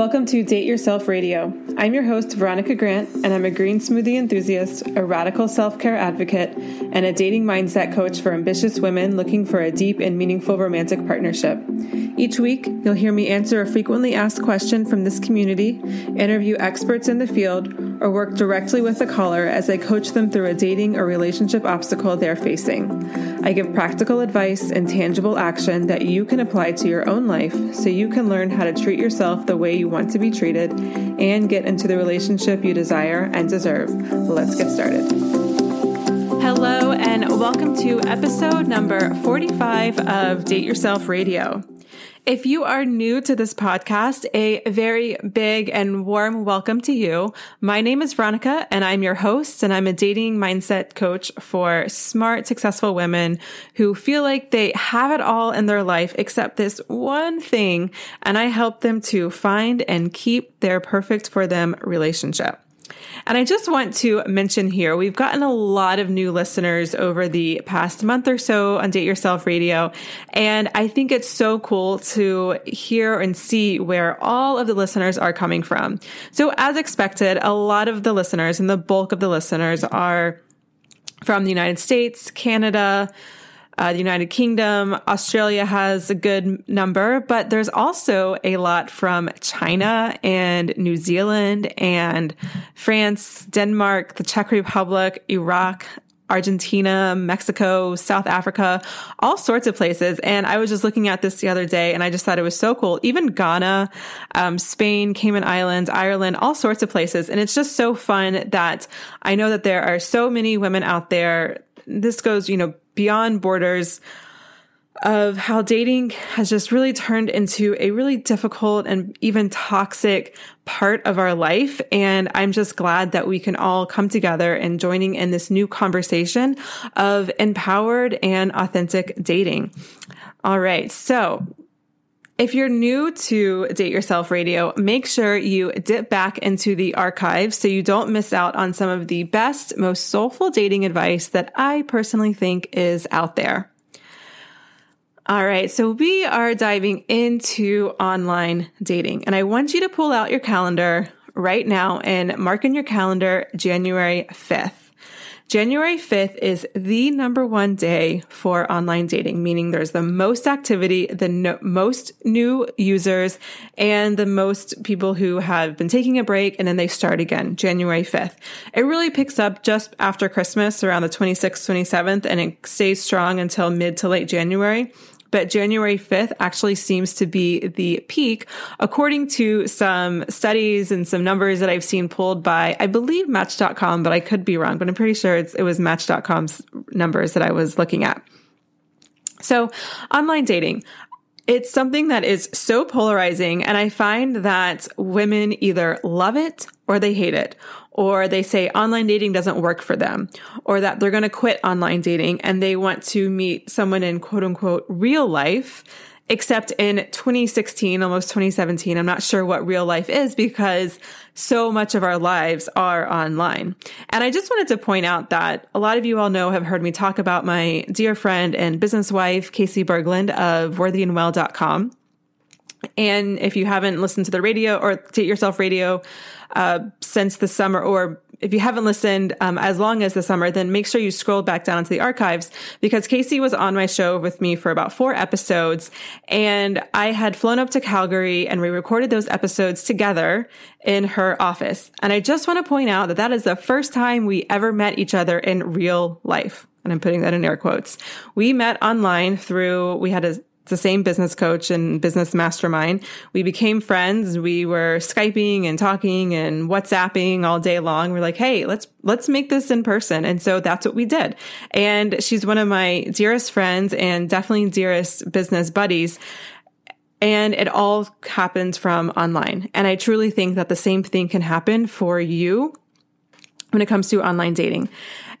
Welcome to Date Yourself Radio. I'm your host, Veronica Grant, and I'm a green smoothie enthusiast, a radical self care advocate, and a dating mindset coach for ambitious women looking for a deep and meaningful romantic partnership. Each week, you'll hear me answer a frequently asked question from this community, interview experts in the field, or work directly with a caller as I coach them through a dating or relationship obstacle they're facing. I give practical advice and tangible action that you can apply to your own life so you can learn how to treat yourself the way you want to be treated and get into the relationship you desire and deserve. Let's get started. Hello, and welcome to episode number 45 of Date Yourself Radio. If you are new to this podcast, a very big and warm welcome to you. My name is Veronica and I'm your host and I'm a dating mindset coach for smart, successful women who feel like they have it all in their life except this one thing. And I help them to find and keep their perfect for them relationship. And I just want to mention here, we've gotten a lot of new listeners over the past month or so on Date Yourself Radio. And I think it's so cool to hear and see where all of the listeners are coming from. So as expected, a lot of the listeners and the bulk of the listeners are from the United States, Canada, uh, the United Kingdom, Australia has a good number, but there's also a lot from China and New Zealand and France, Denmark, the Czech Republic, Iraq, Argentina, Mexico, South Africa, all sorts of places. And I was just looking at this the other day and I just thought it was so cool. Even Ghana, um, Spain, Cayman Islands, Ireland, all sorts of places. And it's just so fun that I know that there are so many women out there. This goes, you know, beyond borders of how dating has just really turned into a really difficult and even toxic part of our life. And I'm just glad that we can all come together and joining in this new conversation of empowered and authentic dating. All right. So if you're new to Date Yourself Radio, make sure you dip back into the archives so you don't miss out on some of the best, most soulful dating advice that I personally think is out there. All right, so we are diving into online dating, and I want you to pull out your calendar right now and mark in your calendar January 5th. January 5th is the number one day for online dating, meaning there's the most activity, the no- most new users, and the most people who have been taking a break and then they start again, January 5th. It really picks up just after Christmas around the 26th, 27th, and it stays strong until mid to late January but January 5th actually seems to be the peak, according to some studies and some numbers that I've seen pulled by, I believe Match.com, but I could be wrong, but I'm pretty sure it was Match.com's numbers that I was looking at. So, online dating. It's something that is so polarizing. And I find that women either love it or they hate it, or they say online dating doesn't work for them, or that they're going to quit online dating and they want to meet someone in quote unquote real life except in 2016, almost 2017. I'm not sure what real life is because so much of our lives are online. And I just wanted to point out that a lot of you all know have heard me talk about my dear friend and business wife, Casey Berglund of worthyandwell.com. And if you haven't listened to the radio or Date Yourself Radio uh, since the summer, or if you haven't listened um, as long as the summer, then make sure you scroll back down into the archives because Casey was on my show with me for about four episodes. And I had flown up to Calgary and we recorded those episodes together in her office. And I just want to point out that that is the first time we ever met each other in real life. And I'm putting that in air quotes. We met online through, we had a the same business coach and business mastermind. We became friends. We were Skyping and talking and WhatsApping all day long. We're like, Hey, let's, let's make this in person. And so that's what we did. And she's one of my dearest friends and definitely dearest business buddies. And it all happens from online. And I truly think that the same thing can happen for you when it comes to online dating.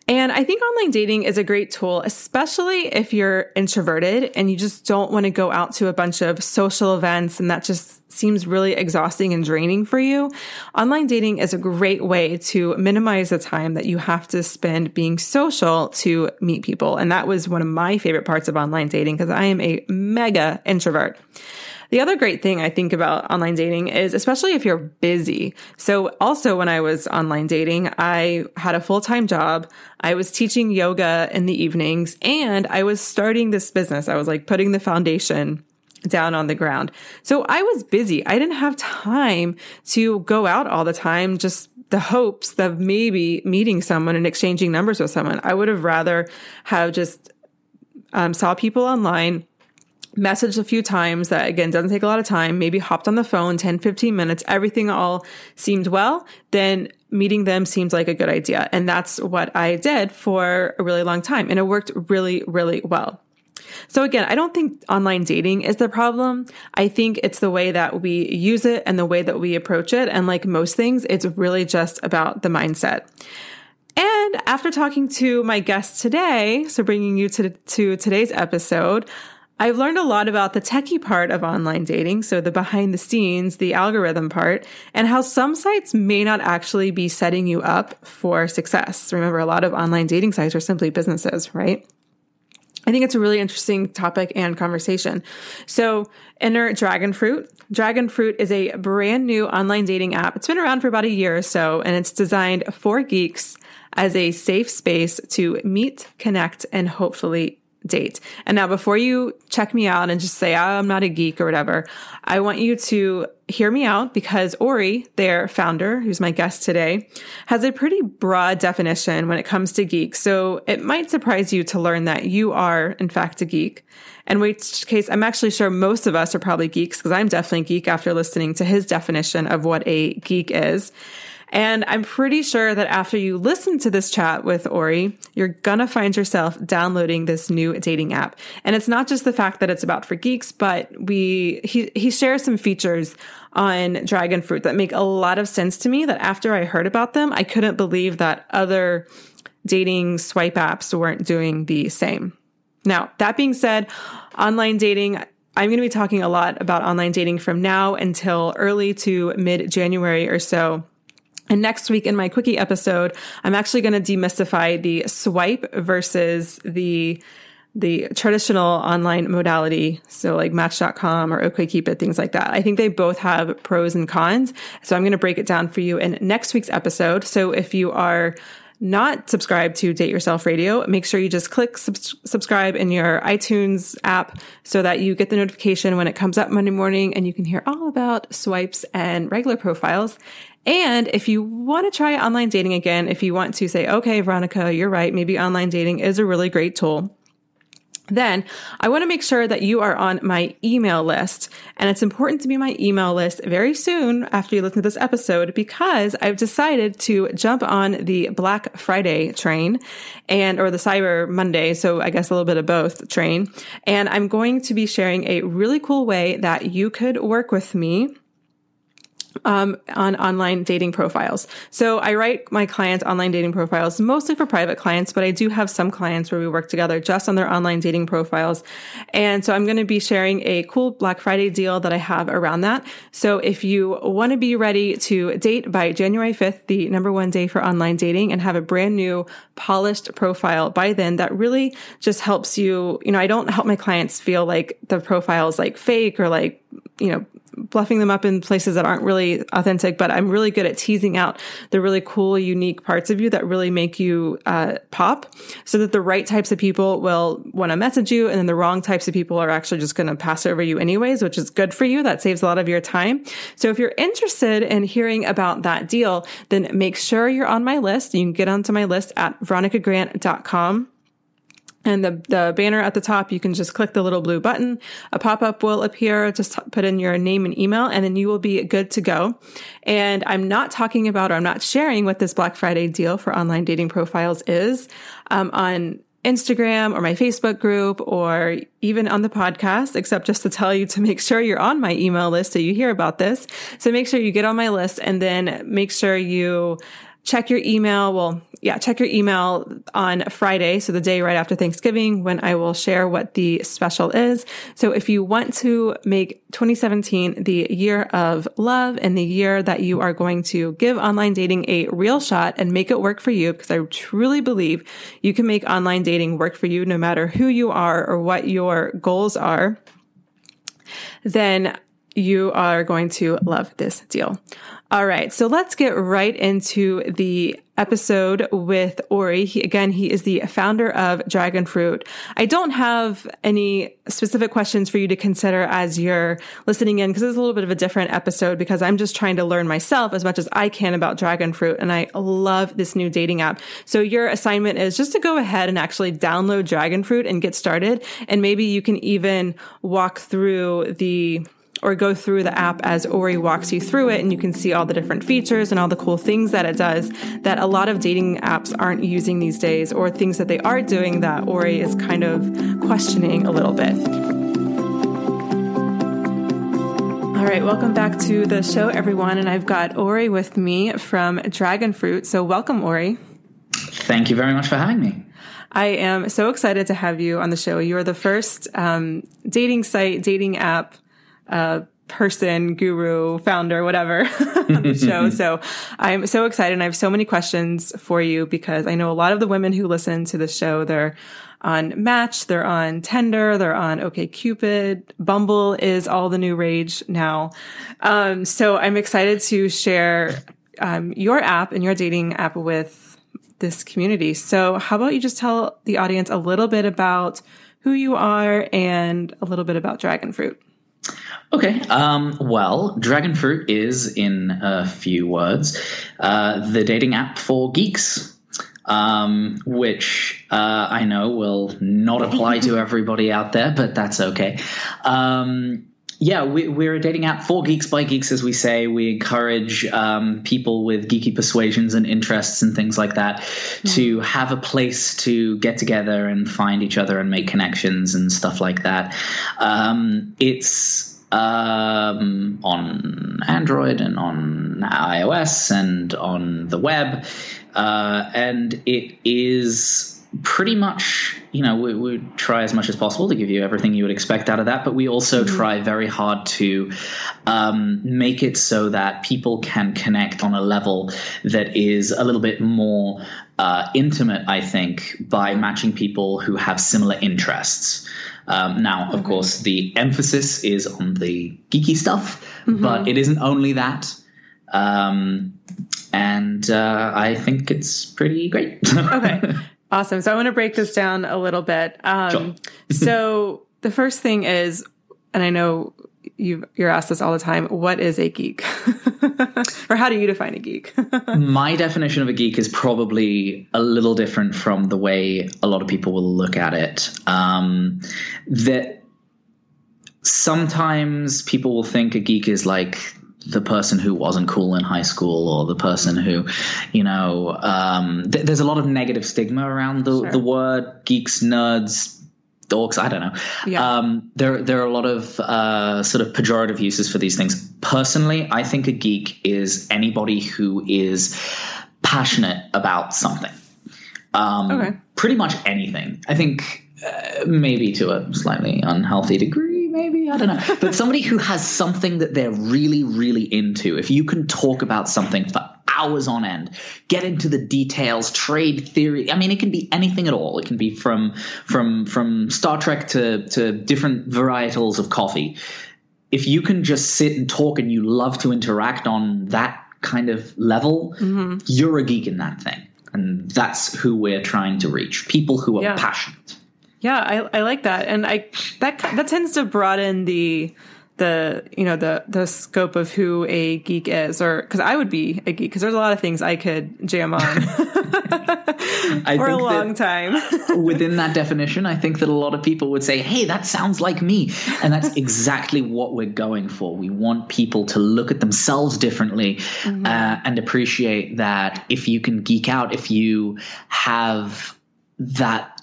And I think online dating is a great tool, especially if you're introverted and you just don't want to go out to a bunch of social events and that just seems really exhausting and draining for you. Online dating is a great way to minimize the time that you have to spend being social to meet people. And that was one of my favorite parts of online dating because I am a mega introvert. The other great thing I think about online dating is especially if you're busy. So also when I was online dating, I had a full-time job. I was teaching yoga in the evenings and I was starting this business. I was like putting the foundation down on the ground. So I was busy. I didn't have time to go out all the time, just the hopes of maybe meeting someone and exchanging numbers with someone. I would have rather have just um, saw people online messaged a few times that again doesn't take a lot of time maybe hopped on the phone 10 15 minutes everything all seemed well then meeting them seems like a good idea and that's what i did for a really long time and it worked really really well so again, I don't think online dating is the problem. I think it's the way that we use it and the way that we approach it. And like most things, it's really just about the mindset. And after talking to my guest today, so bringing you to, to today's episode, I've learned a lot about the techie part of online dating, so the behind the scenes, the algorithm part, and how some sites may not actually be setting you up for success. Remember, a lot of online dating sites are simply businesses, right? I think it's a really interesting topic and conversation. So, enter Dragon Fruit. Dragon Fruit is a brand new online dating app. It's been around for about a year or so, and it's designed for geeks as a safe space to meet, connect, and hopefully date. And now before you check me out and just say, oh, I'm not a geek or whatever, I want you to hear me out because Ori, their founder, who's my guest today, has a pretty broad definition when it comes to geek. So it might surprise you to learn that you are, in fact, a geek. In which case, I'm actually sure most of us are probably geeks because I'm definitely geek after listening to his definition of what a geek is. And I'm pretty sure that after you listen to this chat with Ori, you're gonna find yourself downloading this new dating app. And it's not just the fact that it's about for geeks, but we, he, he shares some features on Dragon Fruit that make a lot of sense to me that after I heard about them, I couldn't believe that other dating swipe apps weren't doing the same. Now, that being said, online dating, I'm going to be talking a lot about online dating from now until early to mid January or so. And next week in my quickie episode, I'm actually going to demystify the swipe versus the the traditional online modality. So like match.com or OkCupid, things like that. I think they both have pros and cons. So I'm going to break it down for you in next week's episode. So if you are not subscribed to Date Yourself Radio, make sure you just click sub- subscribe in your iTunes app so that you get the notification when it comes up Monday morning and you can hear all about swipes and regular profiles. And if you want to try online dating again, if you want to say, okay, Veronica, you're right, maybe online dating is a really great tool, then I want to make sure that you are on my email list. And it's important to be my email list very soon after you listen to this episode because I've decided to jump on the Black Friday train and, or the Cyber Monday. So I guess a little bit of both train. And I'm going to be sharing a really cool way that you could work with me um, on online dating profiles. So I write my clients online dating profiles mostly for private clients, but I do have some clients where we work together just on their online dating profiles. And so I'm going to be sharing a cool Black Friday deal that I have around that. So if you want to be ready to date by January 5th, the number one day for online dating and have a brand new polished profile by then, that really just helps you. You know, I don't help my clients feel like the profile is like fake or like, you know, bluffing them up in places that aren't really authentic, but I'm really good at teasing out the really cool, unique parts of you that really make you uh, pop so that the right types of people will want to message you and then the wrong types of people are actually just going to pass over you anyways, which is good for you. That saves a lot of your time. So if you're interested in hearing about that deal, then make sure you're on my list. You can get onto my list at veronicagrant.com and the, the banner at the top, you can just click the little blue button. A pop up will appear. Just put in your name and email, and then you will be good to go. And I'm not talking about or I'm not sharing what this Black Friday deal for online dating profiles is um, on Instagram or my Facebook group or even on the podcast, except just to tell you to make sure you're on my email list so you hear about this. So make sure you get on my list and then make sure you check your email. Well, yeah, check your email on Friday. So the day right after Thanksgiving when I will share what the special is. So if you want to make 2017 the year of love and the year that you are going to give online dating a real shot and make it work for you, because I truly believe you can make online dating work for you no matter who you are or what your goals are, then you are going to love this deal. All right. So let's get right into the episode with Ori. He, again, he is the founder of Dragon Fruit. I don't have any specific questions for you to consider as you're listening in because it's a little bit of a different episode because I'm just trying to learn myself as much as I can about Dragon Fruit. And I love this new dating app. So your assignment is just to go ahead and actually download Dragon Fruit and get started. And maybe you can even walk through the or go through the app as Ori walks you through it and you can see all the different features and all the cool things that it does that a lot of dating apps aren't using these days or things that they are doing that Ori is kind of questioning a little bit. All right, welcome back to the show, everyone. And I've got Ori with me from Dragon Fruit. So, welcome, Ori. Thank you very much for having me. I am so excited to have you on the show. You are the first um, dating site, dating app uh, person, guru, founder, whatever on the show. so I'm so excited and I have so many questions for you because I know a lot of the women who listen to the show, they're on Match, they're on Tinder, they're on OK Cupid. Bumble is all the new rage now. Um, so I'm excited to share um, your app and your dating app with this community. So how about you just tell the audience a little bit about who you are and a little bit about Dragon Fruit? Okay. Um, well, Dragon Fruit is, in a few words, uh, the dating app for geeks. Um, which uh, I know will not apply to everybody out there, but that's okay. Um, yeah, we, are a dating app for geeks by geeks, as we say. We encourage um, people with geeky persuasions and interests and things like that mm-hmm. to have a place to get together and find each other and make connections and stuff like that. Um, it's um, on Android and on iOS and on the web. Uh, and it is pretty much, you know, we, we, try as much as possible to give you everything you would expect out of that, but we also mm-hmm. try very hard to um, make it so that people can connect on a level that is a little bit more uh, intimate, I think, by matching people who have similar interests. Um, now, of course, the emphasis is on the geeky stuff, mm-hmm. but it isn't only that. Um, and uh, I think it's pretty great. okay, awesome. So I want to break this down a little bit. Um, sure. so the first thing is, and I know you you're asked this all the time. What is a geek, or how do you define a geek? My definition of a geek is probably a little different from the way a lot of people will look at it. Um, that sometimes people will think a geek is like the person who wasn't cool in high school or the person who, you know, um, th- there's a lot of negative stigma around the, Sure. the word geeks, nerds, dorks. I don't know. Yeah. Um, there, there are a lot of uh, sort of pejorative uses for these things. Personally, I think a geek is anybody who is passionate about something. Um, Okay. Pretty much anything. I think uh, maybe to a slightly unhealthy degree, maybe I don't know. But somebody who has something that they're really, really into. If you can talk about something for hours on end, get into the details, trade theory. I mean, it can be anything at all. It can be from from from Star Trek to to different varietals of coffee. If you can just sit and talk and you love to interact on that kind of level, mm-hmm. you're a geek in that thing. And that's who we're trying to reach. People who are Yeah. passionate. Yeah, I, I like that, and I that that tends to broaden the the you know the the scope of who a geek is, or because I would be a geek because there's a lot of things I could jam on I for a long time. within that definition, I think that a lot of people would say, hey, that sounds like me. And that's exactly what we're going for. We want people to look at themselves differently Mm-hmm. uh, and appreciate that if you can geek out, if you have that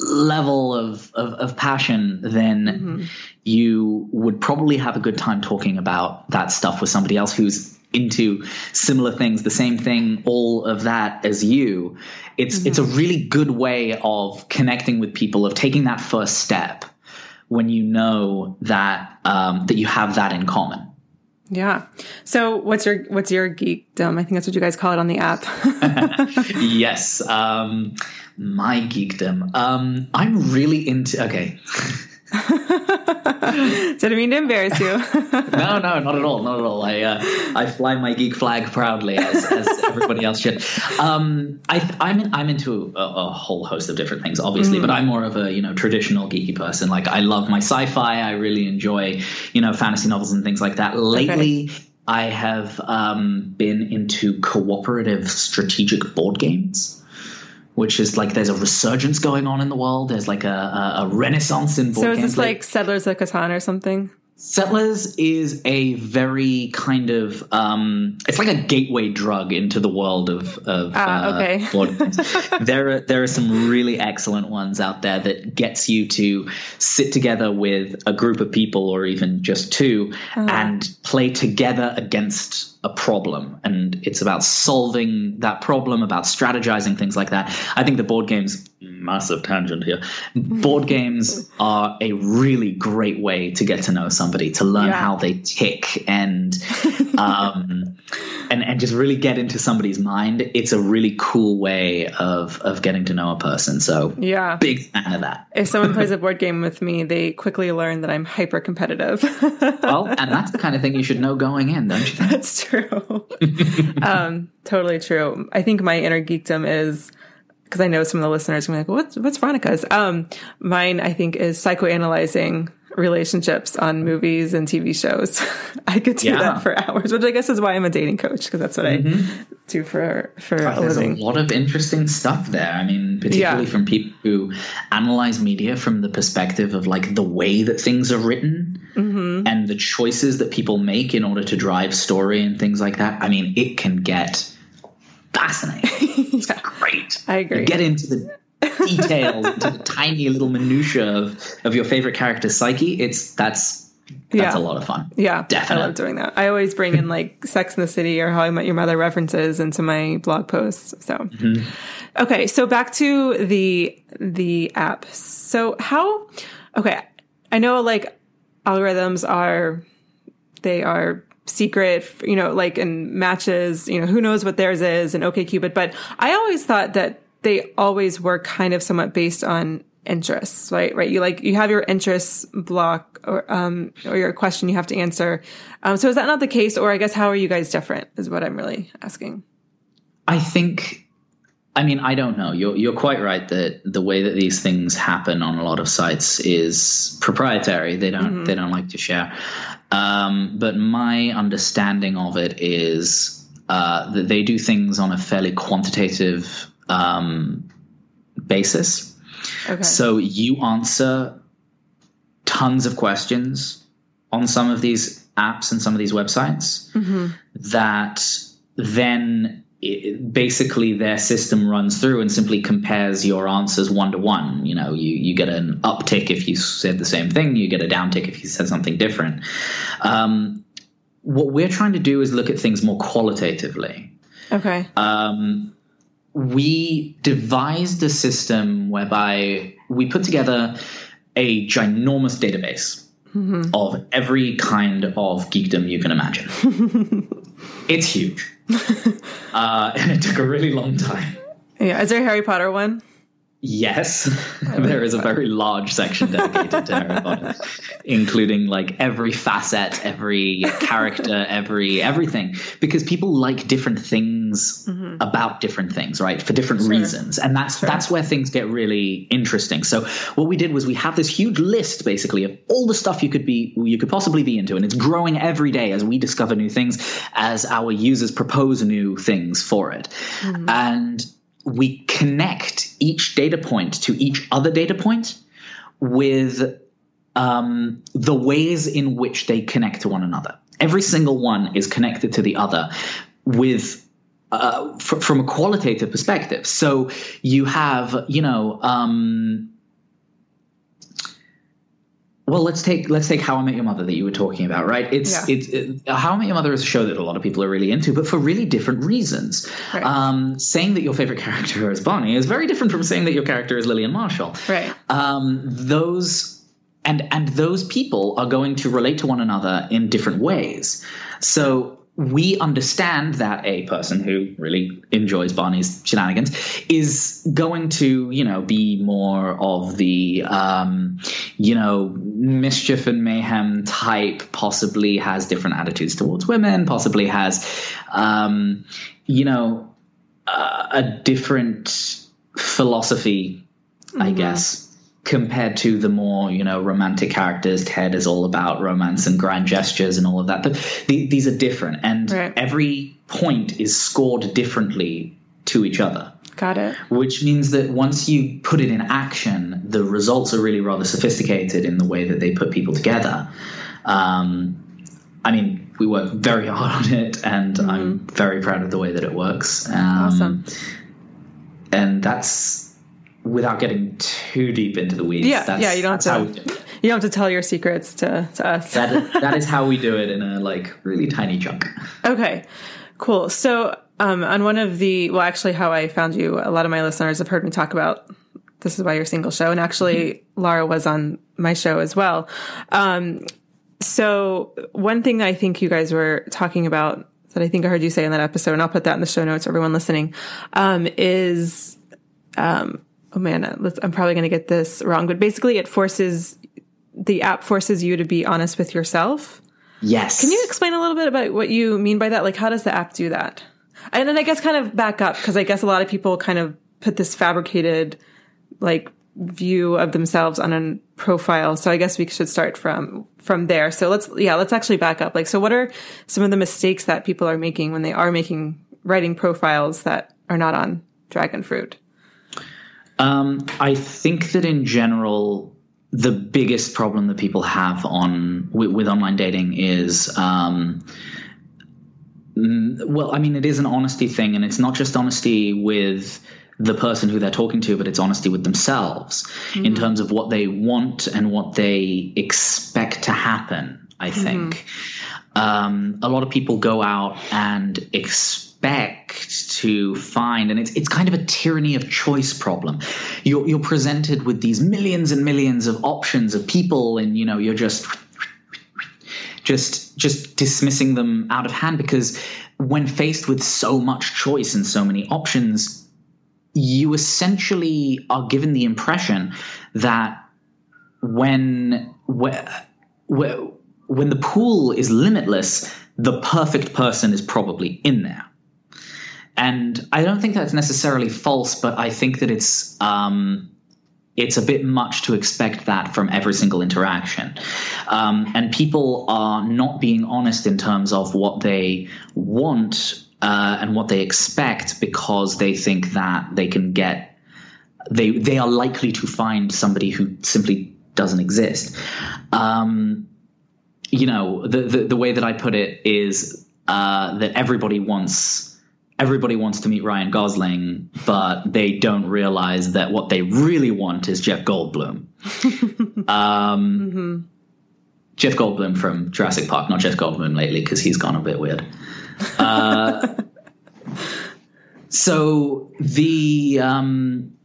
level of, of, of passion, then Mm-hmm. you would probably have a good time talking about that stuff with somebody else who's into similar things, the same thing, all of that as you. It's it's a really good way of connecting with people, of taking that first step when you know that um, that you have that in common. yeah. So what's your what's your geekdom? I think that's what you guys call it on the app. yes, um, my geekdom. Um, I'm really into. Okay, Didn't mean to embarrass you. no, no, not at all, not at all. I uh, I fly my geek flag proudly, as, as everybody else should. Um, I, I'm in, I'm into a, a whole host of different things, obviously, but I'm more of a you know traditional geeky person. Like I love my sci-fi. I really enjoy you know fantasy novels and things like that. Lately. I have um, been into cooperative strategic board games, which is like there's a resurgence going on in the world. There's like a, a, a renaissance in board so is this like Settlers of Catan or something? Settlers is a very kind of um, it's like a gateway drug into the world of of Ah, uh, okay. board games. there are there are some really excellent ones out there that gets you to sit together with a group of people or even just 2 Uh-huh. and play together against a problem and it's about solving that problem about strategizing things like that i think the board games massive tangent here board games are a really great way to get to know somebody to learn Yeah. how they tick and um and and just really get into somebody's mind it's a really cool way of of getting to know a person so Yeah. big fan of that If someone plays a board game with me, they quickly learn that I'm hyper competitive. well and that's the kind of thing you should know going in don't you think That's true. um, totally true. I think my inner geekdom is because I know some of the listeners are be like, what's what's Veronica's? Um, mine I think is psychoanalyzing relationships on movies and TV shows. I could do Yeah. that for hours, which I guess is why I'm a dating coach because that's what I do for for a There's a lot of interesting stuff there. I mean, particularly Yeah. from people who analyze media from the perspective of like the way that things are written Mm-hmm. and choices that people make in order to drive story and things like that. I mean, it can get fascinating. It's great. I agree. You get into the details, into the tiny little minutia of, of your favorite character's psyche. It's that's that's Yeah. a lot of fun. Yeah, Definitely. I love doing that. I always bring in like Sex in the City or How I Met Your Mother references into my blog posts. So, mm-hmm. okay, so back to the the app. So how? Okay, I know like algorithms are they are secret, you know, like in matches, you know, who knows what theirs is and OKCupid. But I always thought that they always were kind of somewhat based on interests, right? Right. You like, you have your interests block or, um, or your question you have to answer. Um, so is that not the case? Or I guess, how are you guys different is what I'm really asking. I think. I mean, I don't know. You're you're quite right that the way that these things happen on a lot of sites is proprietary. They don't they don't like to share. Um, but my understanding of it is uh, that they do things on a fairly quantitative um, basis. Okay. So you answer tons of questions on some of these apps and some of these websites that then it, basically their system runs through and simply compares your answers one to one. You know, you, you get an uptick if you said the same thing, you get a downtick if you said something different. Um, what we're trying to do is look at things more qualitatively Okay. um, we devised a system whereby we put together a ginormous database of every kind of geekdom you can imagine. it's huge. uh, and it took a really long time. yeah. Is there a Harry Potter one? Yes, oh, there is a very large section dedicated to Harry Potter, including like every facet, every character, every everything, because people like different things mm-hmm. about different things, right? For different reasons, and that's that's where things get really interesting. So what we did was we have this huge list, basically, of all the stuff you could be you could possibly be into, and it's growing every day as we discover new things, as our users propose new things for it, mm-hmm. and we connect each data point to each other data point with um, the ways in which they connect to one another. Every single one is connected to the other with uh, fr- from a qualitative perspective. So you have, you know, um, well, let's take let's take How I Met Your Mother that you were talking about, right? It's Yeah. it's it, How I Met Your Mother is a show that a lot of people are really into, but for really different reasons. Right. Um, saying that your favorite character is Barney is very different from saying that your character is Lily and Marshall. Right. Um, those and and those people are going to relate to one another in different ways. So we understand that a person who really enjoys Barney's shenanigans is going to, you know, be more of the, um, you know, mischief and mayhem type. Possibly has different attitudes towards women. Possibly has, um, you know, uh, a different philosophy, I guess compared to the more you know romantic characters ted is all about romance and grand gestures and all of that but the, these are different and Right. every point is scored differently to each other Got it. which means that once you put it in action the results are really rather sophisticated in the way that they put people together um, i mean we work very hard on it and i'm very proud of the way that it works um, Awesome. and that's without getting too deep into the weeds. Yeah. that's, yeah. You don't that's how we have to. You don't have to tell your secrets to to us. That is, that is how we do it in a like really tiny chunk. Okay, cool. So, um, on one of the, well, actually, how I found you, a lot of my listeners have heard me talk about this is why you're single show, and actually, Laura was on my show as well. Um, so one thing I think you guys were talking about that I think I heard you say in that episode, and I'll put that in the show notes for everyone listening, um, is, um, oh man, uh, let's, I'm probably going to get this wrong, but basically, it forces the app forces you to be honest with yourself. Yes. Can you explain a little bit about what you mean by that? Like, how does the app do that? And then I guess kind of back up because I guess a lot of people kind of put this fabricated like view of themselves on a profile. So I guess we should start from from there. So let's yeah, let's actually back up. Like, so what are some of the mistakes that people are making when they are making writing profiles that are not on Dragon Fruit? Um, I think that in general, the biggest problem that people have on with, with online dating is, um, well, I mean, it is an honesty thing, and it's not just honesty with the person who they're talking to, but it's honesty with themselves in terms of what they want and what they expect to happen. I think um, a lot of people go out and expect to find, and it's it's kind of a tyranny of choice problem. You're you're presented with these millions and millions of options of people, and you know you're just just just dismissing them out of hand because when faced with so much choice and so many options you essentially are given the impression that when when the pool is limitless the perfect person is probably in there and i don't think that's necessarily false but i think that it's um it's a bit much to expect that from every single interaction. Um, and people are not being honest in terms of what they want uh, and what they expect because they think that they can get they they are likely to find somebody who simply doesn't exist. Um, you know, the, the, the way that I put it is uh, that everybody wants everybody wants to meet Ryan Gosling, but they don't realize that what they really want is Jeff Goldblum. um, mm-hmm. Jeff Goldblum from Jurassic Park, not Jeff Goldblum lately because he's gone a bit weird. Uh, so the um,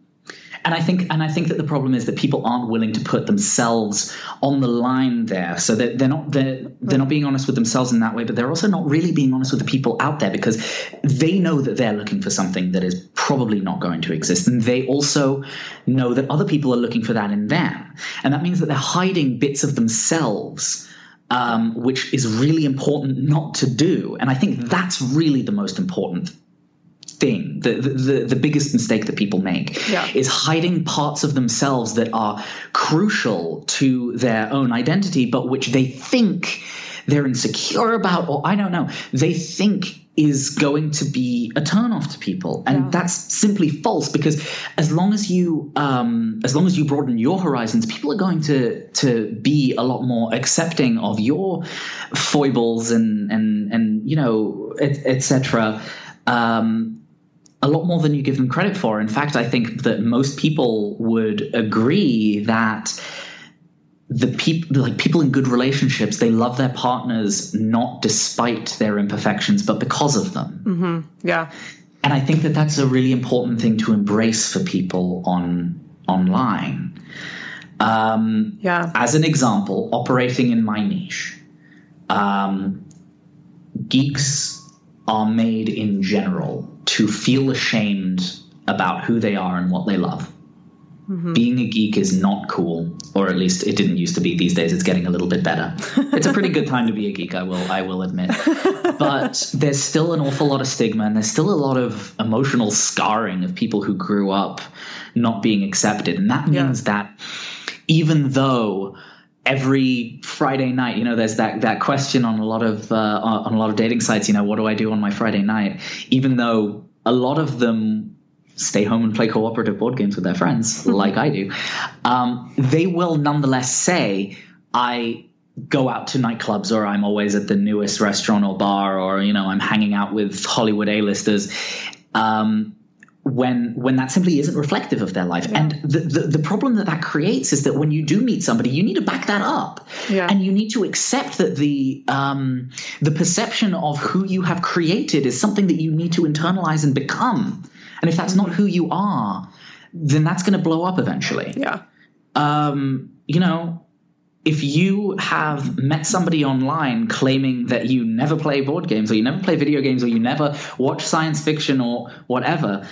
and I think and I think that the problem is that people aren't willing to put themselves on the line there. So that they're not they're they're not being honest with themselves in that way, but they're also not really being honest with the people out there because they know that they're looking for something that is probably not going to exist. And they also know that other people are looking for that in them. And that means that they're hiding bits of themselves. Um, which is really important not to do. And I think that's really the most important thing, the, the, the biggest mistake that people make yeah. is hiding parts of themselves that are crucial to their own identity, but which they think they're insecure about, or I don't know, they think is going to be a turnoff to people, and yeah. that's simply false. Because as long as you, um, as long as you broaden your horizons, people are going to to be a lot more accepting of your foibles and and and you know etc. Et um, a lot more than you give them credit for. In fact, I think that most people would agree that the people like people in good relationships they love their partners not despite their imperfections but because of them mm-hmm. yeah and i think that that's a really important thing to embrace for people on online um, yeah as an example operating in my niche um, geeks are made in general to feel ashamed about who they are and what they love. Mm-hmm. Being a geek is not cool, or at least it didn't used to be. These days, it's getting a little bit better. it's a pretty good time to be a geek, I will, I will admit. but there's still an awful lot of stigma, and there's still a lot of emotional scarring of people who grew up not being accepted, and that means yeah. that even though every Friday night, you know, there's that that question on a lot of uh, on a lot of dating sites. You know, what do I do on my Friday night? Even though a lot of them stay home and play cooperative board games with their friends, like I do, um, they will nonetheless say, "I." go out to nightclubs or I'm always at the newest restaurant or bar or you know I'm hanging out with Hollywood A-listers um, when when that simply isn't reflective of their life. Yeah. And the, the, the problem that that creates is that when you do meet somebody, you need to back that up, yeah. and you need to accept that the um, the perception of who you have created is something that you need to internalize and become. And if that's not who you are, then that's going to blow up eventually. Yeah. Um, you know, if you have met somebody online claiming that you never play board games or you never play video games or you never watch science fiction or whatever,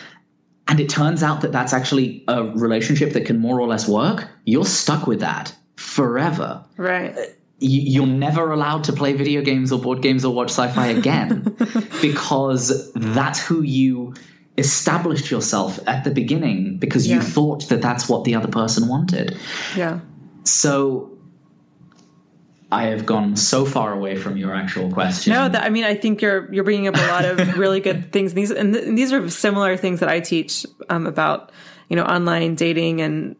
and it turns out that that's actually a relationship that can more or less work, you're stuck with that forever. Right. Uh, you're never allowed to play video games or board games or watch sci-fi again because that's who you established yourself at the beginning because yeah. you thought that that's what the other person wanted. Yeah. So I have gone so far away from your actual question. No, that, I mean, I think you're you're bringing up a lot of really good things. These and, th- and these are similar things that I teach um, about, you know, online dating and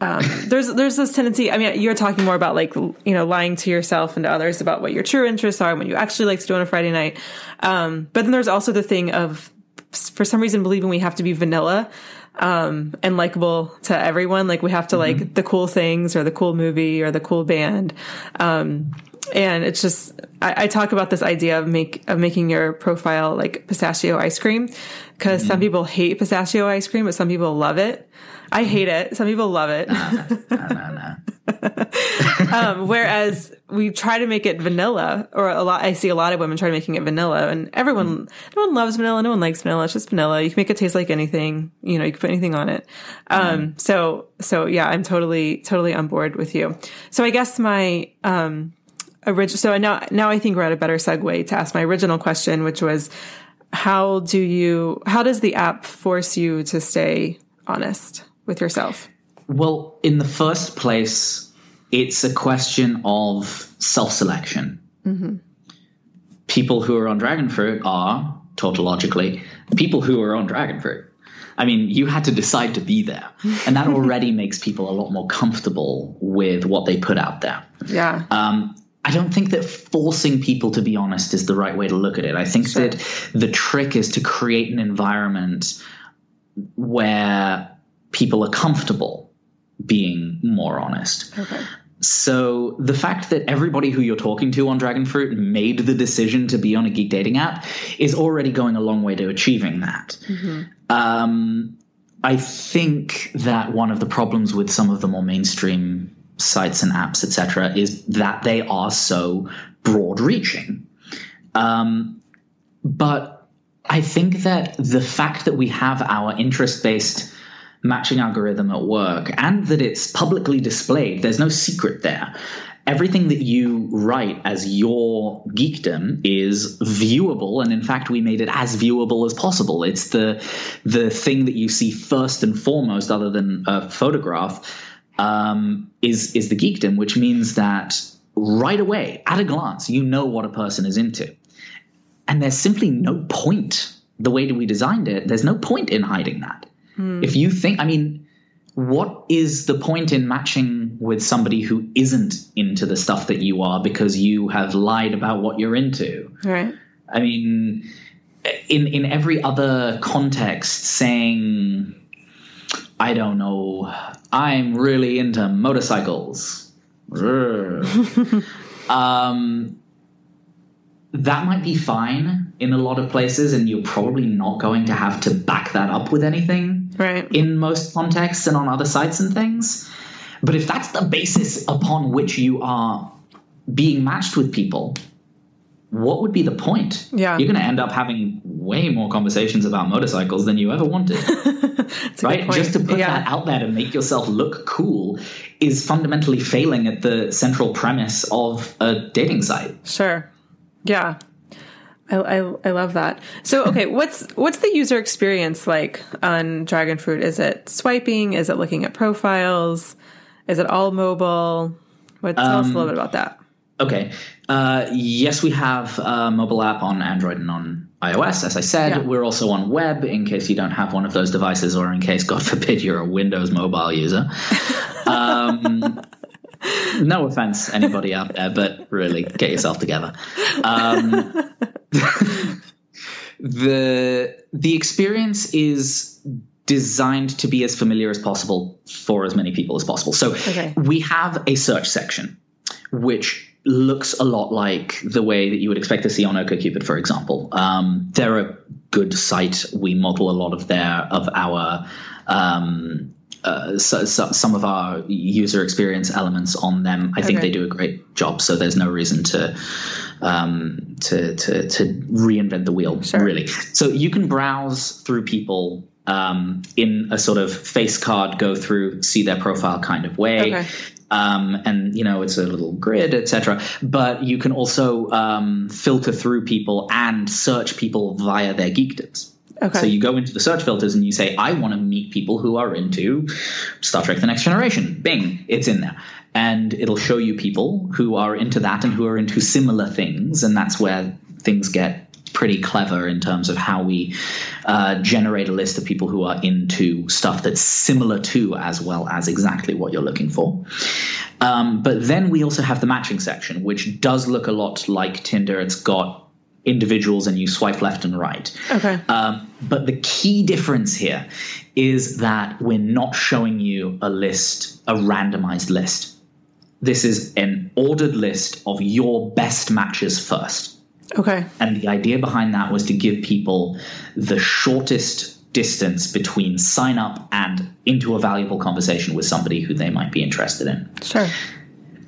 um, there's there's this tendency. I mean, you're talking more about like you know lying to yourself and to others about what your true interests are and what you actually like to do on a Friday night. Um, but then there's also the thing of for some reason believing we have to be vanilla um, and likable to everyone. Like we have to mm-hmm. like the cool things or the cool movie or the cool band. Um, and it's just I, I, talk about this idea of make of making your profile like pistachio ice cream because mm-hmm. some people hate pistachio ice cream, but some people love it. I hate it. Some people love it. no, no, no. um, whereas we try to make it vanilla, or a lot. I see a lot of women try to making it vanilla, and everyone, no one loves vanilla, no one likes vanilla. It's just vanilla. You can make it taste like anything. You know, you can put anything on it. Um, so, so yeah, I'm totally, totally on board with you. So I guess my um, original. So now, now I think we're at a better segue to ask my original question, which was, how do you? How does the app force you to stay honest with yourself? Well, in the first place, it's a question of self selection. Mm-hmm. People who are on dragon fruit are, tautologically, people who are on dragon fruit. I mean, you had to decide to be there. And that already makes people a lot more comfortable with what they put out there. Yeah. Um, I don't think that forcing people to be honest is the right way to look at it. I think sure. that the trick is to create an environment where people are comfortable being more honest. Okay. So the fact that everybody who you're talking to on Dragonfruit made the decision to be on a geek dating app is already going a long way to achieving that. Mm-hmm. Um, I think that one of the problems with some of the more mainstream sites and apps, etc., is that they are so broad reaching. Um, but I think that the fact that we have our interest based matching algorithm at work and that it's publicly displayed, there's no secret there. Everything that you write as your geekdom is viewable, and in fact, we made it as viewable as possible. It's the the thing that you see first and foremost, other than a photograph, um, is is the geekdom, which means that right away, at a glance, you know what a person is into, and there's simply no point. The way that we designed it, there's no point in hiding that. Hmm. If you think, I mean, what is the point in matching with somebody who isn't into the stuff that you are because you have lied about what you're into? Right. I mean, in in every other context, saying I don't know, I'm really into motorcycles. um, that might be fine in a lot of places, and you're probably not going to have to back that up with anything right. in most contexts and on other sites and things. But if that's the basis upon which you are being matched with people, what would be the point? Yeah. You're going to end up having way more conversations about motorcycles than you ever wanted. right? Just to put yeah. that out there to make yourself look cool is fundamentally failing at the central premise of a dating site. Sure. Yeah. I, I, I love that. So okay, what's what's the user experience like on Dragon Fruit? Is it swiping? Is it looking at profiles? Is it all mobile? What, tell um, us a little um, bit about that. Okay. Uh, yes, we have a mobile app on Android and on iOS. As I said, yeah. we're also on web in case you don't have one of those devices, or in case, God forbid, you're a Windows mobile user. Um, no offense, anybody out there, but really, get yourself together. Um, the the experience is designed to be as familiar as possible for as many people as possible. So okay. we have a search section, which looks a lot like the way that you would expect to see on OkCupid, for example. Um, they're a good site. We model a lot of their of our um, uh, so, so some of our user experience elements on them. I think okay. they do a great job. So there's no reason to um, to, to to reinvent the wheel. Sure. Really. So you can browse through people um, in a sort of face card, go through, see their profile kind of way. Okay. Um, and you know it's a little grid, etc. But you can also um, filter through people and search people via their geekdoms. Okay. So you go into the search filters and you say, I want to meet people who are into Star Trek The Next Generation. Bing, it's in there. And it'll show you people who are into that and who are into similar things. And that's where things get pretty clever in terms of how we uh, generate a list of people who are into stuff that's similar to as well as exactly what you're looking for. Um, but then we also have the matching section, which does look a lot like Tinder. It's got individuals and you swipe left and right. Okay. Um, but the key difference here is that we're not showing you a list, a randomized list. This is an ordered list of your best matches first. Okay. And the idea behind that was to give people the shortest distance between sign up and into a valuable conversation with somebody who they might be interested in. Sure.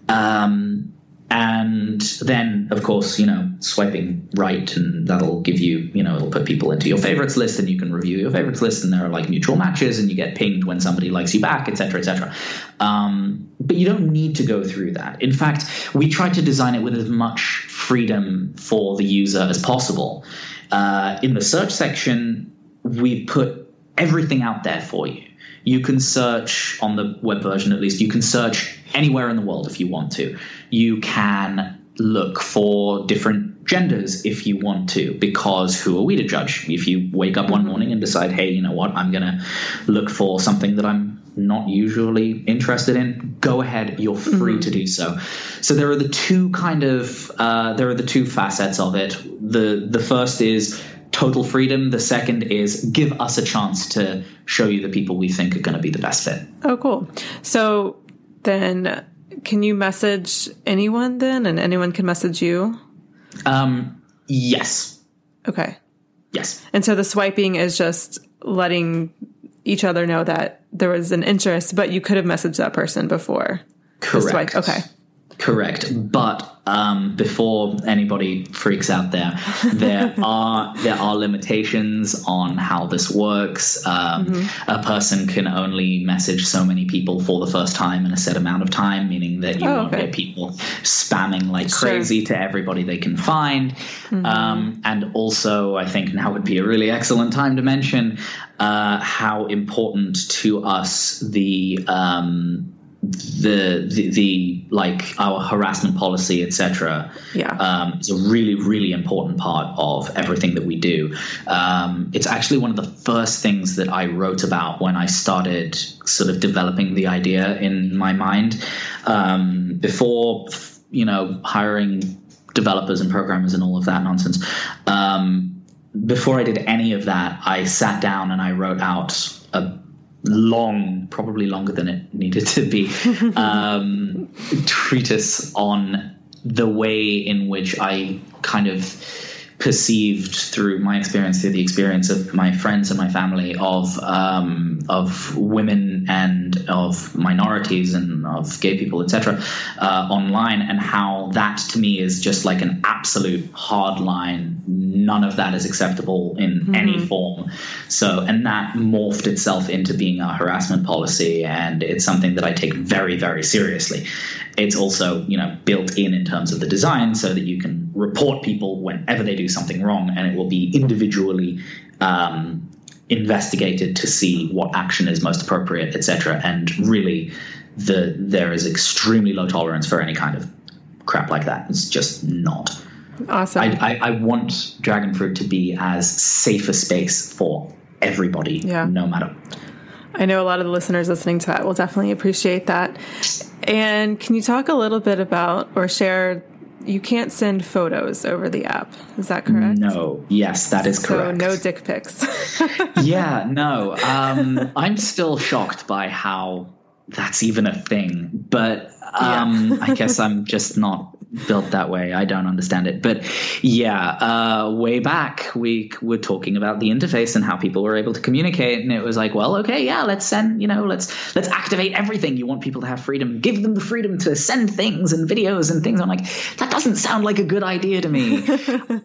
Um, and then of course you know swiping right and that'll give you you know it'll put people into your favorites list and you can review your favorites list and there are like mutual matches and you get pinged when somebody likes you back etc etc um, but you don't need to go through that. In fact we try to design it with as much freedom for the user as possible. Uh, in the search section we put everything out there for you. You can search on the web version, at least. You can search anywhere in the world if you want to. You can look for different genders if you want to, because who are we to judge? If you wake up one morning and decide, hey, you know what, I'm going to look for something that I'm not usually interested in, go ahead. You're free mm-hmm. to do so. So there are the two kind of uh, there are the two facets of it. The the first is total freedom. The second is give us a chance to show you the people we think are going to be the best fit. Oh, cool. So then, can you message anyone then, and anyone can message you? Um, yes. Okay. Yes. And so the swiping is just letting each other know that there was an interest, but you could have messaged that person before. Correct. Okay. Correct. But um, before anybody freaks out there, there are there are limitations on how this works. Um, mm-hmm. A person can only message so many people for the first time in a set amount of time, meaning that you oh, won't okay. get people spamming like sure. crazy to everybody they can find. Mm-hmm. Um, and also, I think now would be a really excellent time to mention uh, how important to us the um, the, the, the like our harassment policy, etc. Yeah, um, is a really really important part of everything that we do. Um, it's actually one of the first things that I wrote about when I started sort of developing the idea in my mind. Um, before you know hiring developers and programmers and all of that nonsense. Um, before I did any of that, I sat down and I wrote out a long, probably longer than it needed to be, um, treatise on the way in which I kind of perceived through my experience, through the experience of my friends and my family, of um, of women and of minorities and of gay people, etc., uh, online, and how that to me is just like an absolute hard line. None of that is acceptable in mm-hmm. any form. So, and that morphed itself into being a harassment policy, and it's something that I take very, very seriously. It's also, you know, built in in terms of the design so that you can report people whenever they do something wrong, and it will be individually um, investigated to see what action is most appropriate, etc. And really, the there is extremely low tolerance for any kind of crap like that. It's just not. Awesome. I, I, I want Dragonfruit to be as safe a space for everybody, yeah. no matter. I know a lot of the listeners listening to that will definitely appreciate that. And can you talk a little bit about or share you can't send photos over the app. Is that correct? No. Yes, that is correct. So no dick pics. yeah, no. Um, I'm still shocked by how that's even a thing. But um, yeah. I guess I'm just not built that way. I don't understand it. But yeah, uh, way back we were talking about the interface and how people were able to communicate, and it was like, well, okay, yeah, let's send, you know, let's let's activate everything. You want people to have freedom, give them the freedom to send things and videos and things. I'm like, that doesn't sound like a good idea to me.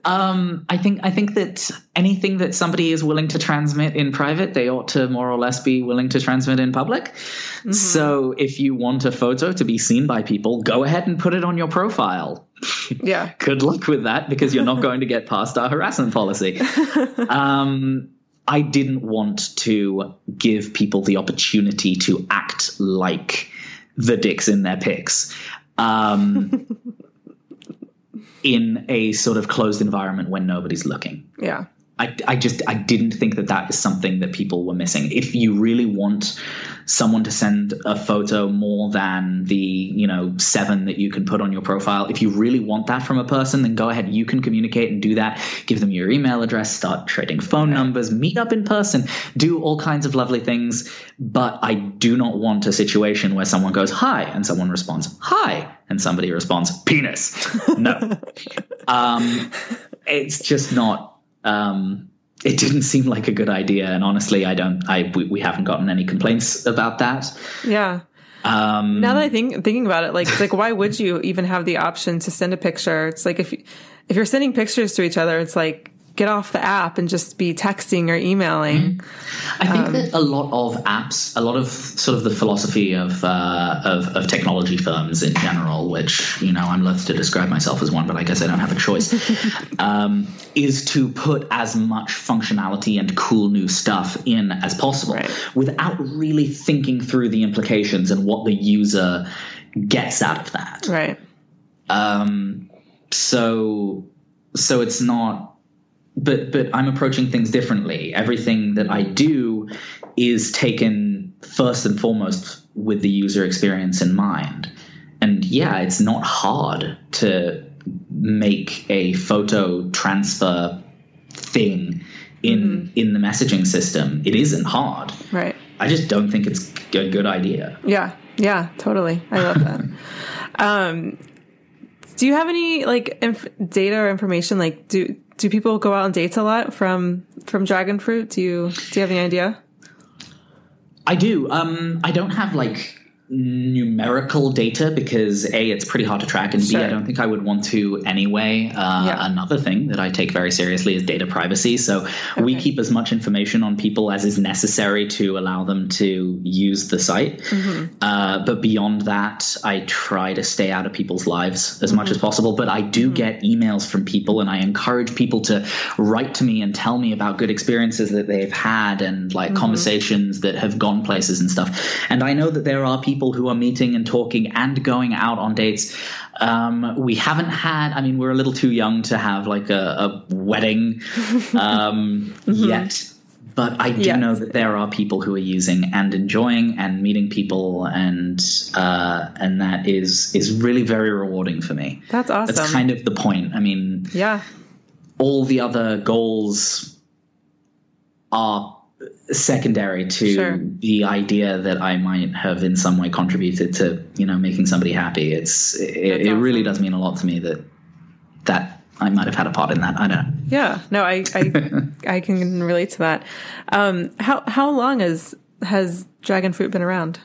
um, I think I think that anything that somebody is willing to transmit in private, they ought to more or less be willing to transmit in public. Mm-hmm. So if you want a photo to be seen by people, go ahead and put it on your profile. Yeah. Good luck with that because you're not going to get past our harassment policy. Um, I didn't want to give people the opportunity to act like the dicks in their pics. Um, in a sort of closed environment when nobody's looking. Yeah. I, I just I didn't think that that is something that people were missing. If you really want someone to send a photo more than the you know seven that you can put on your profile, if you really want that from a person, then go ahead. You can communicate and do that. Give them your email address, start trading phone numbers, meet up in person, do all kinds of lovely things. But I do not want a situation where someone goes hi and someone responds hi and somebody responds penis. No, um, it's just not um, it didn't seem like a good idea, and honestly, I don't. I we, we haven't gotten any complaints about that. Yeah. Um, now that I think thinking about it, like like why would you even have the option to send a picture? It's like if if you're sending pictures to each other, it's like get off the app and just be texting or emailing. I think um, that a lot of apps, a lot of sort of the philosophy of, uh, of, of technology firms in general, which you know I'm loath to describe myself as one, but I guess I don't have a choice, um, is to put as much functionality and cool new stuff in as possible right. without really thinking through the implications and what the user gets out of that. Right. Um, so so it's not but but I'm approaching things differently. Everything that I do is taken first and foremost with the user experience in mind. And yeah, it's not hard to make a photo transfer thing in mm-hmm. in the messaging system. It isn't hard. Right. I just don't think it's a good idea. Yeah. Yeah, totally. I love that. um do you have any like inf- data or information like do do people go out on dates a lot from from dragon fruit? Do you do you have any idea? I do. Um, I don't have like numerical data because a it's pretty hard to track and sure. b I don't think I would want to anyway. Uh, yeah. Another thing that I take very seriously is data privacy. So okay. we keep as much information on people as is necessary to allow them to use the site. Mm-hmm. Uh, but beyond that, I try to stay out of people's lives as mm-hmm. much as possible. But I do mm-hmm. get emails from people, and I encourage people to write to me and tell me about good experiences that they've had and like mm-hmm. conversations that have gone places and stuff. And I know that there are people people who are meeting and talking and going out on dates. Um, we haven't had, I mean, we're a little too young to have like a, a wedding um, mm-hmm. yet. But I do yes. know that there are people who are using and enjoying and meeting people, and uh, and that is is really very rewarding for me. That's awesome. That's kind of the point. I mean, yeah, all the other goals are secondary to sure. the idea that I might have in some way contributed to you know making somebody happy. It's it, it awesome. really does mean a lot to me that that I might have had a part in that. I don't know. Yeah, no, I I, I can relate to that. Um, how how long has has dragon fruit been around?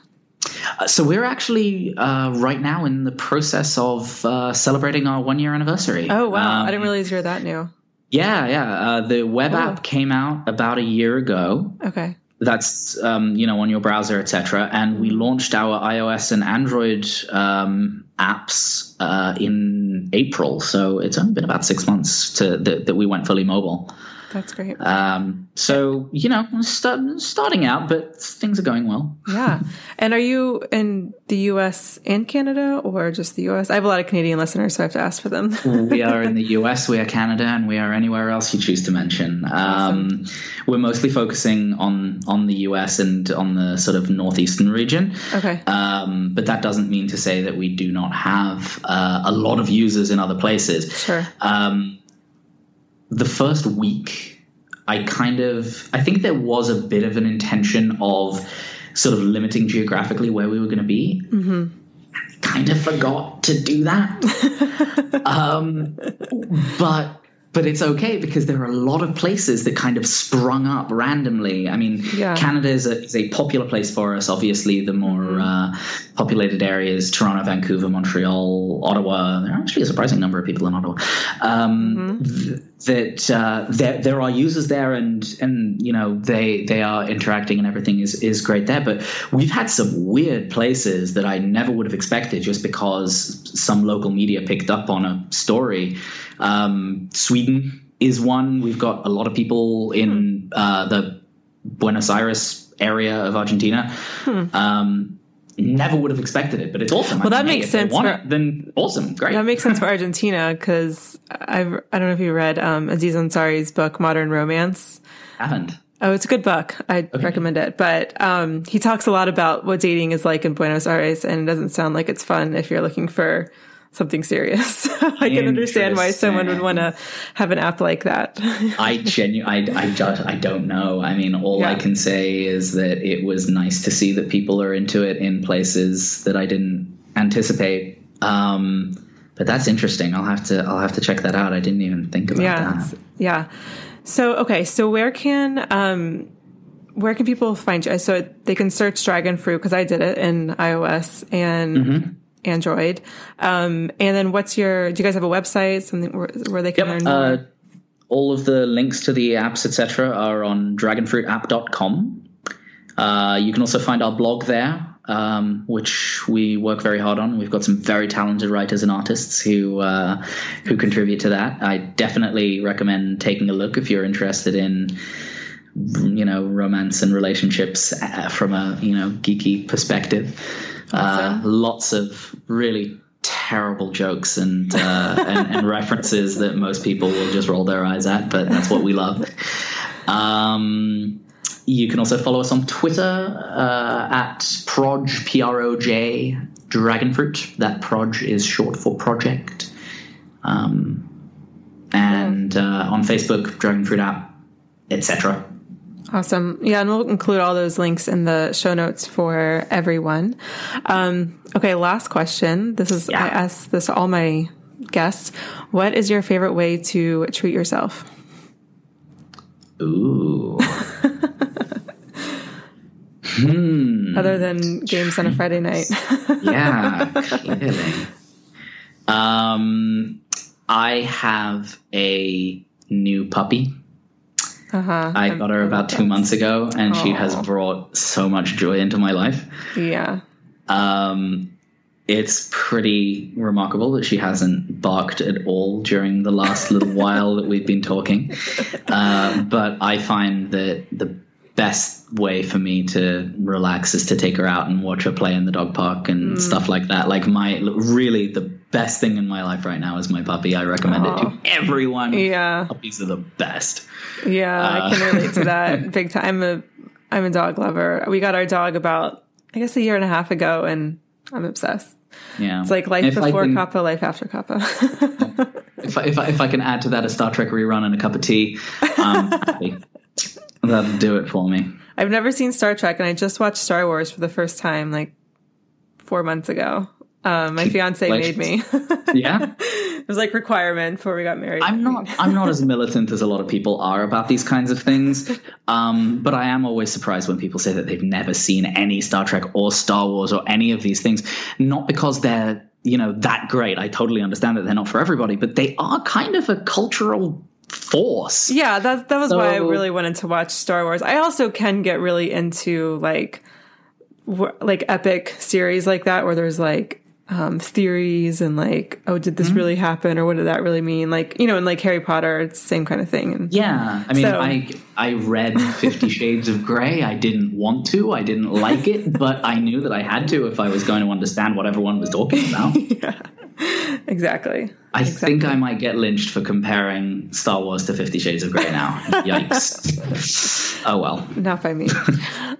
Uh, so we're actually uh, right now in the process of uh, celebrating our one year anniversary. Oh wow! Um, I didn't um, realize you're that new. Yeah, yeah. Uh, the web oh. app came out about a year ago. Okay. That's um, you know on your browser, etc. And we launched our iOS and Android um, apps uh, in April, so it's only been about six months to that, that we went fully mobile. That's great. Um, so you know, start, starting out, but things are going well. Yeah. And are you in the U.S. and Canada, or just the U.S.? I have a lot of Canadian listeners, so I have to ask for them. we are in the U.S., we are Canada, and we are anywhere else you choose to mention. Um, awesome. We're mostly focusing on on the U.S. and on the sort of northeastern region. Okay. Um, but that doesn't mean to say that we do not have uh, a lot of users in other places. Sure. The first week, I kind of I think there was a bit of an intention of sort of limiting geographically where we were going to be. Mm-hmm. Kind of forgot to do that. um, but but it's okay because there are a lot of places that kind of sprung up randomly. I mean, yeah. Canada is a, is a, popular place for us. Obviously, the more mm-hmm. uh, populated areas Toronto, Vancouver, Montreal, Ottawa. There are actually a surprising number of people in Ottawa. Um, mm-hmm. th- that uh, there, there are users there, and and you know they they are interacting and everything is is great there. But we've had some weird places that I never would have expected just because some local media picked up on a story. Um, Sweden is one. We've got a lot of people in uh, the Buenos Aires area of Argentina. Hmm. Um, never would have expected it, but it's awesome. Well, I that makes sense. For, it, then awesome, great. That makes sense for Argentina because I've I don't know if you read um, Aziz Ansari's book Modern Romance. I haven't. Oh, it's a good book. I okay. recommend it. But um, he talks a lot about what dating is like in Buenos Aires, and it doesn't sound like it's fun if you're looking for something serious. I can understand why someone would want to have an app like that. I genuinely, I, I, just, I don't know. I mean, all yeah. I can say is that it was nice to see that people are into it in places that I didn't anticipate. Um, but that's interesting. I'll have to, I'll have to check that out. I didn't even think about yeah, that. Yeah. So, okay. So where can, um, where can people find you? So they can search dragon fruit because I did it in iOS and mm-hmm Android. Um, and then what's your, do you guys have a website, something where, where they can yep. learn more? Uh, all of the links to the apps, etc., are on dragonfruitapp.com. Uh, you can also find our blog there, um, which we work very hard on. We've got some very talented writers and artists who uh, who contribute to that. I definitely recommend taking a look if you're interested in you know romance and relationships uh, from a you know geeky perspective. Uh, lots of really terrible jokes and, uh, and, and references that most people will just roll their eyes at, but that's what we love. Um, you can also follow us on Twitter uh, at proj p r o j dragonfruit. That proj is short for project. Um, and uh, on Facebook, Dragonfruit app, etc. Awesome. Yeah, and we'll include all those links in the show notes for everyone. Um, okay, last question. This is Yeah. I ask this to all my guests. What is your favorite way to treat yourself? Ooh. hmm. Other than games on a Friday night. yeah, clearly. Um, I have a new puppy. Uh-huh. I got her about two months ago, and she has brought so much joy into my life. Yeah. Um, it's pretty remarkable that she hasn't barked at all during the last little while that we've been talking. Uh, but I find that the best way for me to relax is to take her out and watch her play in the dog park and stuff like that. Like my really the best thing in my life right now is my puppy. I recommend it to everyone. Yeah. Puppies are the best. Yeah, Uh. I can relate to that big time. I'm a I'm a dog lover. We got our dog about I guess a year and a half ago and I'm obsessed. Yeah, It's like life If before can- Kappa, life after Kappa. If I, if I, if I can add to that a Star Trek rerun and a cup of tea, happy. That'll do it for me. I've never seen Star Trek and I just watched Star Wars for the first time like four months ago. Um, my fiance made me. Yeah, it was like requirement before we got married. I'm not. I'm not as militant as a lot of people are about these kinds of things. Um, but I am always surprised when people say that they've never seen any Star Trek or Star Wars or any of these things. Not because they're you know that great. I totally understand that they're not for everybody, but they are kind of a cultural force. Yeah, that that was why I really wanted to watch Star Wars. I also can get really into like like epic series like that where there's like um theories and like oh did Mm-hmm. this really happen or what did that really mean? Like you know in like Harry Potter it's the same kind of thing. And Yeah, I mean, So- I I read Fifty Shades of Grey. I didn't want to. I didn't like it, but I knew that I had to if I was going to understand what everyone was talking about. exactly I think I might get lynched for comparing Star Wars to Fifty Shades of Grey now. Yikes! Oh well. not by me.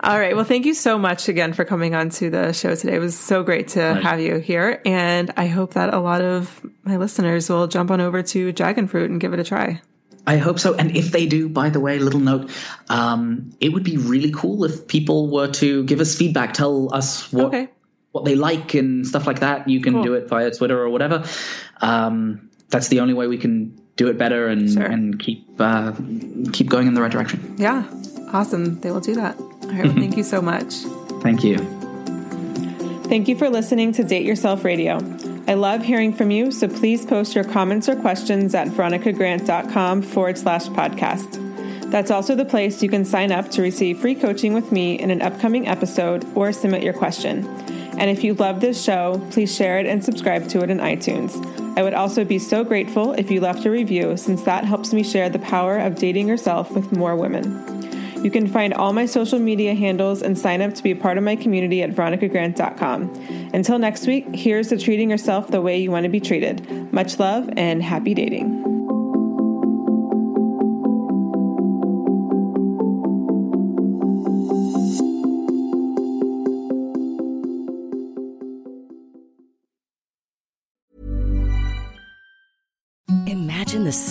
All right, well thank you so much again for coming on to the show today. It was so great to have you here and I hope that a lot of my listeners will jump on over to Dragon Fruit and give it a try. I hope so. And if they do, by the way, little note, um, it would be really cool if people were to give us feedback, tell us what Okay. what they like and stuff like that. You can Cool. do it via Twitter or whatever. Um, that's the only way we can do it better and Sure. and keep uh, keep going in the right direction. Yeah. Awesome. They will do that. All right. Well, thank you so much. Thank you. Thank you for listening to Date Yourself Radio. I love hearing from you, so please post your comments or questions at veronicagrant.com forward slash podcast. That's also the place you can sign up to receive free coaching with me in an upcoming episode or submit your question. And if you love this show, please share it and subscribe to it in iTunes. I would also be so grateful if you left a review, since that helps me share the power of dating yourself with more women. You can find all my social media handles and sign up to be a part of my community at veronicagrant.com. Until next week, here's to treating yourself the way you want to be treated. Much love and happy dating.